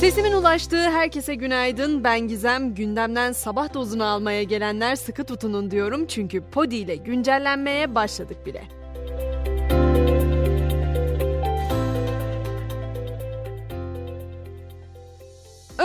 Sesimin ulaştığı herkese günaydın. Ben Gizem. Gündemden sabah dozunu almaya gelenler sıkı tutunun diyorum. Çünkü Podi ile güncellenmeye başladık bile.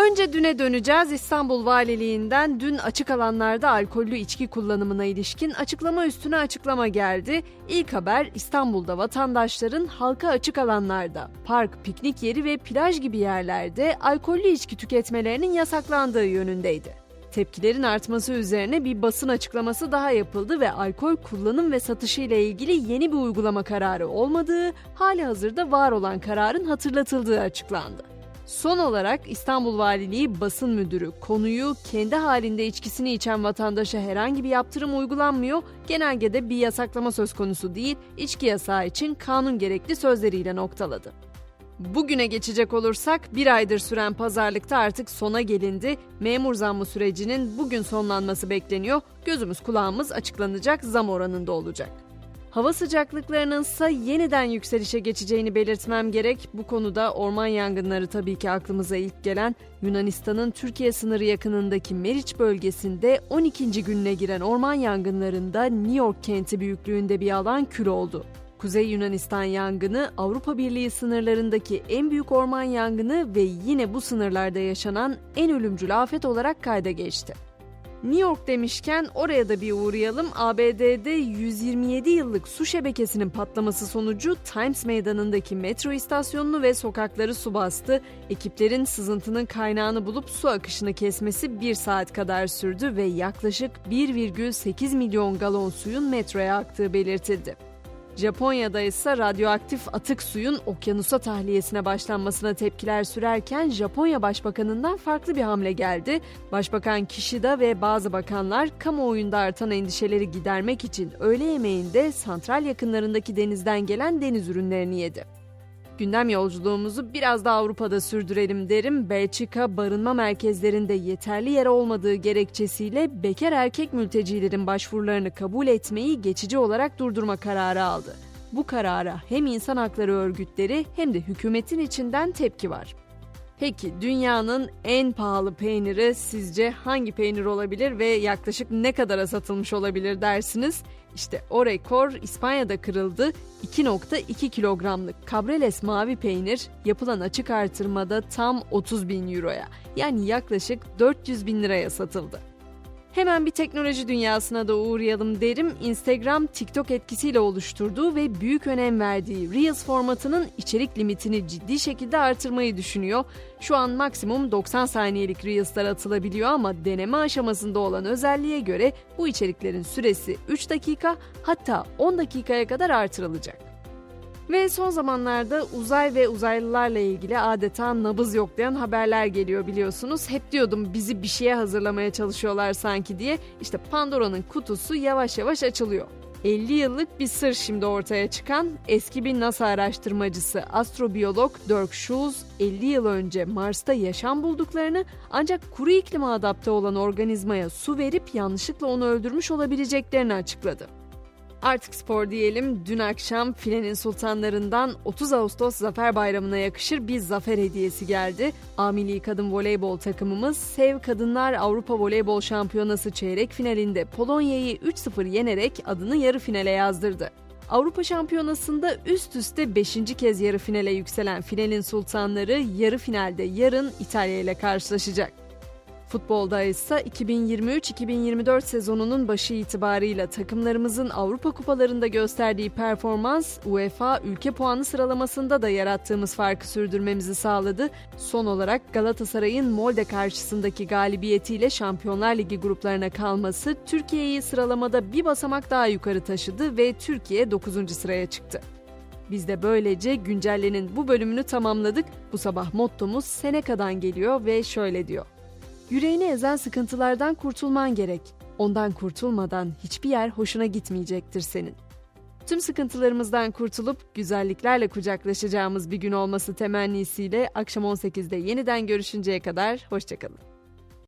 Önce düne döneceğiz. İstanbul Valiliğinden dün açık alanlarda alkollü içki kullanımına ilişkin açıklama üstüne açıklama geldi. İlk haber İstanbul'da vatandaşların halka açık alanlarda, park, piknik yeri ve plaj gibi yerlerde alkollü içki tüketmelerinin yasaklandığı yönündeydi. Tepkilerin artması üzerine bir basın açıklaması daha yapıldı ve alkol kullanım ve satışı ile ilgili yeni bir uygulama kararı olmadığı, hali hazırda var olan kararın hatırlatıldığı açıklandı. Son olarak İstanbul Valiliği basın müdürü konuyu kendi halinde içkisini içen vatandaşa herhangi bir yaptırım uygulanmıyor, genelgede bir yasaklama söz konusu değil, içki yasağı için kanun gerekli sözleriyle noktaladı. Bugüne geçecek olursak bir aydır süren pazarlıkta artık sona gelindi. Memur zammı sürecinin bugün sonlanması bekleniyor. Gözümüz kulağımız açıklanacak zam oranında olacak. Hava sıcaklıklarının ise yeniden yükselişe geçeceğini belirtmem gerek. Bu konuda orman yangınları tabii ki aklımıza ilk gelen Yunanistan'ın Türkiye sınırı yakınındaki Meriç bölgesinde 12. gününe giren orman yangınlarında New York kenti büyüklüğünde bir alan kül oldu. Kuzey Yunanistan yangını Avrupa Birliği sınırlarındaki en büyük orman yangını ve yine bu sınırlarda yaşanan en ölümcül afet olarak kayda geçti. New York demişken oraya da bir uğrayalım. ABD'de 127 yıllık su şebekesinin patlaması sonucu Times Meydanı'ndaki metro istasyonunu ve sokakları su bastı. Ekiplerin sızıntının kaynağını bulup su akışını kesmesi bir saat kadar sürdü ve yaklaşık 1,8 milyon galon suyun metroya aktığı belirtildi. Japonya'da ise radyoaktif atık suyun okyanusa tahliyesine başlanmasına tepkiler sürerken Japonya Başbakanı'ndan farklı bir hamle geldi. Başbakan Kishida ve bazı bakanlar kamuoyunda artan endişeleri gidermek için öğle yemeğinde santral yakınlarındaki denizden gelen deniz ürünlerini yedi. Gündem yolculuğumuzu biraz da Avrupa'da sürdürelim derim. Belçika barınma merkezlerinde yeterli yer olmadığı gerekçesiyle bekar erkek mültecilerin başvurularını kabul etmeyi geçici olarak durdurma kararı aldı. Bu karara hem insan hakları örgütleri hem de hükümetin içinden tepki var. Peki dünyanın en pahalı peyniri sizce hangi peynir olabilir ve yaklaşık ne kadara satılmış olabilir dersiniz? İşte o rekor İspanya'da kırıldı. 2.2 kilogramlık Cabreles mavi peynir yapılan açık artırmada tam 30 bin euroya yani yaklaşık 400 bin liraya satıldı. Hemen bir teknoloji dünyasına da uğrayalım derim. Instagram, TikTok etkisiyle oluşturduğu ve büyük önem verdiği Reels formatının içerik limitini ciddi şekilde artırmayı düşünüyor. Şu an maksimum 90 saniyelik Reels'lar atılabiliyor ama deneme aşamasında olan özelliğe göre bu içeriklerin süresi 3 dakika hatta 10 dakikaya kadar artırılacak. Ve son zamanlarda uzay ve uzaylılarla ilgili adeta nabız yoklayan haberler geliyor biliyorsunuz. Hep diyordum bizi bir şeye hazırlamaya çalışıyorlar sanki diye. İşte Pandora'nın kutusu yavaş yavaş açılıyor. 50 yıllık bir sır şimdi ortaya çıkan eski bir NASA araştırmacısı astrobiyolog Dirk Schulz 50 yıl önce Mars'ta yaşam bulduklarını ancak kuru iklime adapte olan organizmaya su verip yanlışlıkla onu öldürmüş olabileceklerini açıkladı. Artık spor diyelim. Dün akşam filenin sultanlarından 30 Ağustos Zafer Bayramı'na yakışır bir zafer hediyesi geldi. Amili kadın voleybol takımımız Sev Kadınlar Avrupa Voleybol Şampiyonası çeyrek finalinde Polonya'yı 3-0 yenerek adını yarı finale yazdırdı. Avrupa Şampiyonası'nda üst üste 5. kez yarı finale yükselen finalin sultanları yarı finalde yarın İtalya ile karşılaşacak. Futbolda ise 2023-2024 sezonunun başı itibarıyla takımlarımızın Avrupa kupalarında gösterdiği performans UEFA ülke puanı sıralamasında da yarattığımız farkı sürdürmemizi sağladı. Son olarak Galatasaray'ın Molde karşısındaki galibiyetiyle Şampiyonlar Ligi gruplarına kalması Türkiye'yi sıralamada bir basamak daha yukarı taşıdı ve Türkiye 9. sıraya çıktı. Biz de böylece güncellenin bu bölümünü tamamladık. Bu sabah mottomuz Seneca'dan geliyor ve şöyle diyor. Yüreğini ezen sıkıntılardan kurtulman gerek. Ondan kurtulmadan hiçbir yer hoşuna gitmeyecektir senin. Tüm sıkıntılarımızdan kurtulup güzelliklerle kucaklaşacağımız bir gün olması temennisiyle akşam 18'de yeniden görüşünceye kadar hoşçakalın.